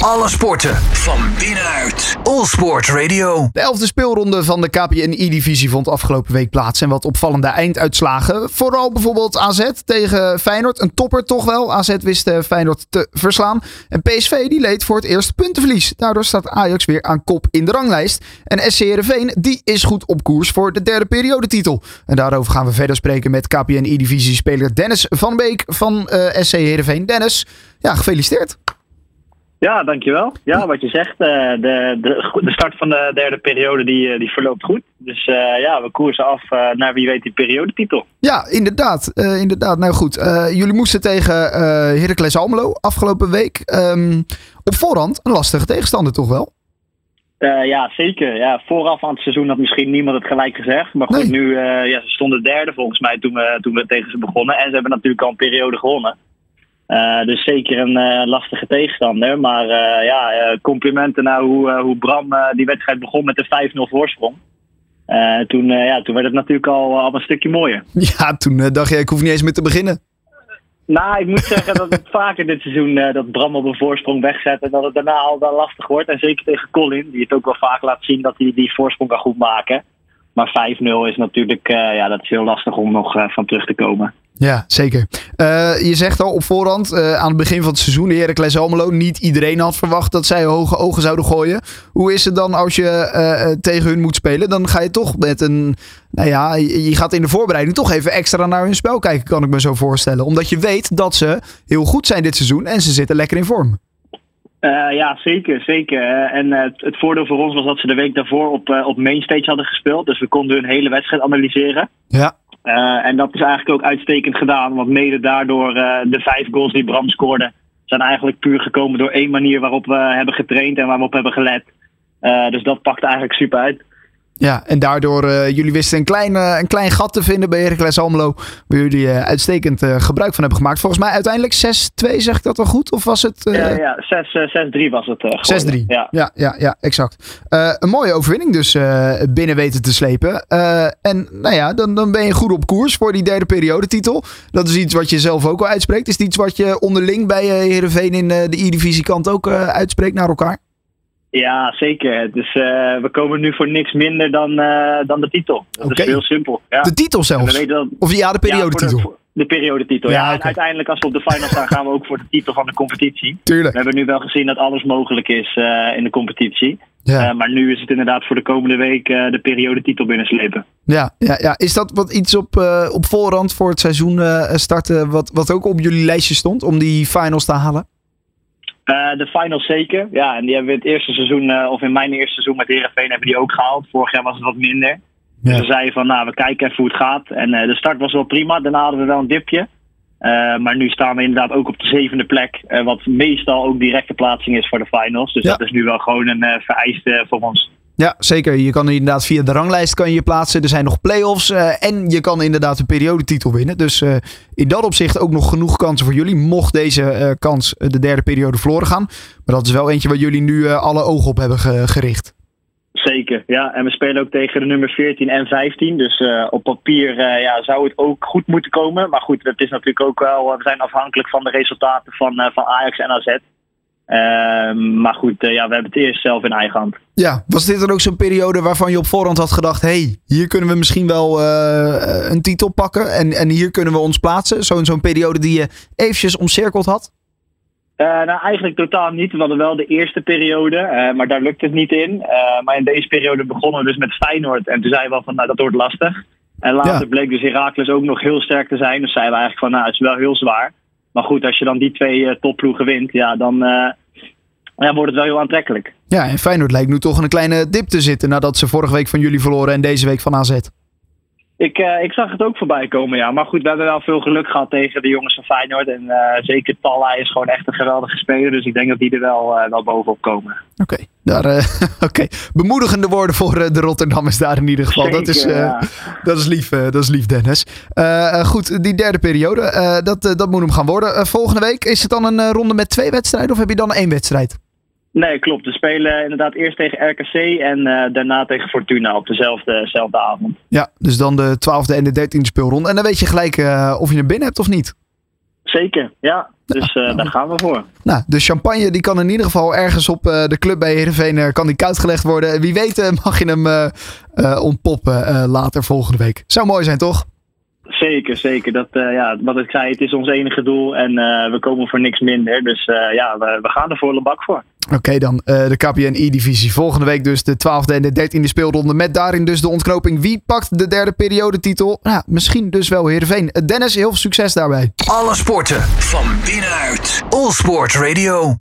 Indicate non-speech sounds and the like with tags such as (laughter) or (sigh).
Alle sporten van binnenuit. All Sport Radio. De elfde speelronde van de KPNI-divisie vond afgelopen week plaats. En wat opvallende einduitslagen. Vooral bijvoorbeeld AZ tegen Feyenoord. Een topper toch wel. AZ wist eh, Feyenoord te verslaan. En PSV die leed voor het eerste puntenverlies. Daardoor staat Ajax weer aan kop in de ranglijst. En SC Heerenveen die is goed op koers voor de derde periodetitel. En daarover gaan we verder spreken met KPNI-divisie-speler Dennis van Beek van eh, SC Heerenveen. Dennis, ja, gefeliciteerd. Ja, dankjewel. Ja, wat je zegt, eh, de, de, de start van de derde periode die, eh, die verloopt goed. Dus eh, ja, we koersen af naar wie weet die periodetitel. Ja, inderdaad. inderdaad. Nou goed, jullie moesten tegen Heracles Almelo afgelopen week. Ehm, op voorhand een lastige tegenstander toch wel? ja, zeker. Ja, vooraf aan het seizoen had misschien niemand het gelijk gezegd. Maar goed, nu ja, ze stonden derde volgens mij toen we, toen we tegen ze begonnen. En ze hebben natuurlijk al een periode gewonnen. Uh, dus zeker een uh, lastige tegenstander. Maar uh, ja, complimenten naar hoe, hoe Bram die wedstrijd begon met een 5-0 voorsprong. toen, ja, toen werd het natuurlijk al, al een stukje mooier. (laughs) Ja, toen dacht je, ik hoef niet eens meer te beginnen. Nou, ik moet zeggen dat het (laughs) vaker dit seizoen dat Bram op een voorsprong wegzet en dat het daarna al wel lastig wordt. En zeker tegen Colin, die het ook wel vaak laat zien dat hij die voorsprong kan goed maken. Maar 5-0 is natuurlijk ja, dat is heel lastig om nog van terug te komen. Ja, zeker. Uh, je zegt al op voorhand, uh, aan het begin van het seizoen, Heracles Almelo, niet iedereen had verwacht dat zij hoge ogen zouden gooien. Hoe is het dan als je uh, tegen hun moet spelen? Dan ga je toch met een, nou ja, je gaat in de voorbereiding toch even extra naar hun spel kijken, kan ik me zo voorstellen. Omdat je weet dat ze heel goed zijn dit seizoen en ze zitten lekker in vorm. ja, zeker, zeker. en het, het, voordeel voor ons was dat ze de week daarvoor op, op mainstage hadden gespeeld. Dus we konden hun hele wedstrijd analyseren. Ja. Uh, en dat is eigenlijk ook uitstekend gedaan. Want mede daardoor uh, de vijf goals die Bram scoorde, zijn eigenlijk puur gekomen door één manier waarop we hebben getraind en waarop we hebben gelet. Uh, dus dat pakt eigenlijk super uit. Ja, en daardoor, uh, jullie wisten een klein, uh, een klein gat te vinden bij Heracles Almelo. Waar jullie uh, uitstekend gebruik van hebben gemaakt. Volgens mij uiteindelijk 6-2, zeg ik dat wel goed? Of was het... Ja, ja 6-3 was het 6-3, ja. ja. Ja, ja, exact. een mooie overwinning dus binnen weten te slepen. en nou ja, dan, dan ben je goed op koers voor die derde periodetitel. Dat is iets wat je zelf ook wel uitspreekt. Is het iets wat je onderling bij Heerenveen in de E-divisie kant ook uitspreekt naar elkaar? Ja, zeker. Dus uh, we komen nu voor niks minder dan, uh, dan de titel. Dat okay. is heel simpel. Ja. De titel zelfs? Dat, of ja, de periodetitel? Ja, de, de periodetitel. Ja, ja en uiteindelijk als we op de final staan gaan we ook voor de titel van de competitie. Tuurlijk. We hebben nu wel gezien dat alles mogelijk is uh, in de competitie. Ja. maar nu is het inderdaad voor de komende week de periodetitel binnenslepen. Ja, ja, ja, is dat wat iets op, op voorhand voor het seizoen starten wat, wat ook op jullie lijstje stond om die finals te halen? Uh, de finals zeker. Ja, en die hebben we het eerste seizoen, uh, of in mijn eerste seizoen met Herenveen, hebben die ook gehaald. Vorig jaar was het wat minder. Dus we zeiden van, nou, we kijken even hoe het gaat. En uh, de start was wel prima. Daarna hadden we wel een dipje. maar nu staan we inderdaad ook op de zevende plek. wat meestal ook directe plaatsing is voor de finals. Dus ja. dat is nu wel gewoon een vereiste voor ons. Ja, zeker. Je kan inderdaad via de ranglijst kan je, plaatsen. Er zijn nog play-offs uh, en je kan inderdaad een periodetitel winnen. Dus uh, in dat opzicht ook nog genoeg kansen voor jullie. Mocht deze uh, kans de derde periode verloren gaan. Maar dat is wel eentje waar jullie nu alle ogen op hebben ge gericht. Zeker, ja. En we spelen ook tegen de nummer 14 en 15. Dus op papier ja, zou het ook goed moeten komen. Maar goed, dat is natuurlijk ook wel... We zijn afhankelijk van de resultaten van, van Ajax en AZ. Ehm, maar goed, ja, we hebben het eerst zelf in eigen hand. Ja, was dit dan ook zo'n periode waarvan je op voorhand had gedacht: hey, hier kunnen we misschien wel uh, een titel pakken en, en hier kunnen we ons plaatsen? Zo'n zo'n periode die je eventjes omcirkeld had? Uh, nou, eigenlijk totaal niet. We hadden wel de eerste periode, uh, maar daar lukt het niet in. Uh, maar in deze periode begonnen we dus met Feyenoord. En toen zeiden we van, nou, dat wordt lastig. En later ja. bleek dus Herakles ook nog heel sterk te zijn. Dus zeiden we eigenlijk van, nou, het is wel heel zwaar. Maar goed, als je dan die twee topploegen wint, ja, dan ja, wordt het wel heel aantrekkelijk. Ja, en Feyenoord lijkt nu toch een kleine dip te zitten nadat ze vorige week van jullie verloren en deze week van AZ. Ik, uh, ik zag het ook voorbij komen, ja. Maar goed, we hebben wel veel geluk gehad tegen de jongens van Feyenoord. En uh, zeker Talla is gewoon echt een geweldige speler. Dus ik denk dat die er wel, uh, wel bovenop komen. Oké, okay. (laughs) okay. bemoedigende woorden voor de Rotterdammers daar in ieder geval. Zeker, dat, is, ja. dat, is lief, dat is lief, Dennis. goed, die derde periode, dat, dat moet hem gaan worden. volgende week is het dan een ronde met twee wedstrijden of heb je dan één wedstrijd? Nee, klopt. We spelen inderdaad eerst tegen RKC en uh, daarna tegen Fortuna op dezelfde, avond. Ja, dus dan de 12e en de 13e speelronde. En dan weet je gelijk uh, of je hem binnen hebt of niet. Zeker, ja. Dus daar gaan we voor. Nou, de champagne die kan in ieder geval ergens op de club bij Heerenveen kan die koud gelegd worden. Wie weet mag je hem ontpoppen later volgende week. Zou mooi zijn, toch? Zeker, zeker. Dat, ja, wat ik zei, het is ons enige doel en we komen voor niks minder. Dus ja, we, we, gaan er volle bak voor. Oké dan, de KPN-E-divisie. Volgende week dus de 12e en de 13e speelronde. Met daarin dus de ontknoping. Wie pakt de derde periodetitel? Nou, misschien dus wel Heerenveen. Dennis, heel veel succes daarbij. Alle sporten van binnenuit. All Sport Radio.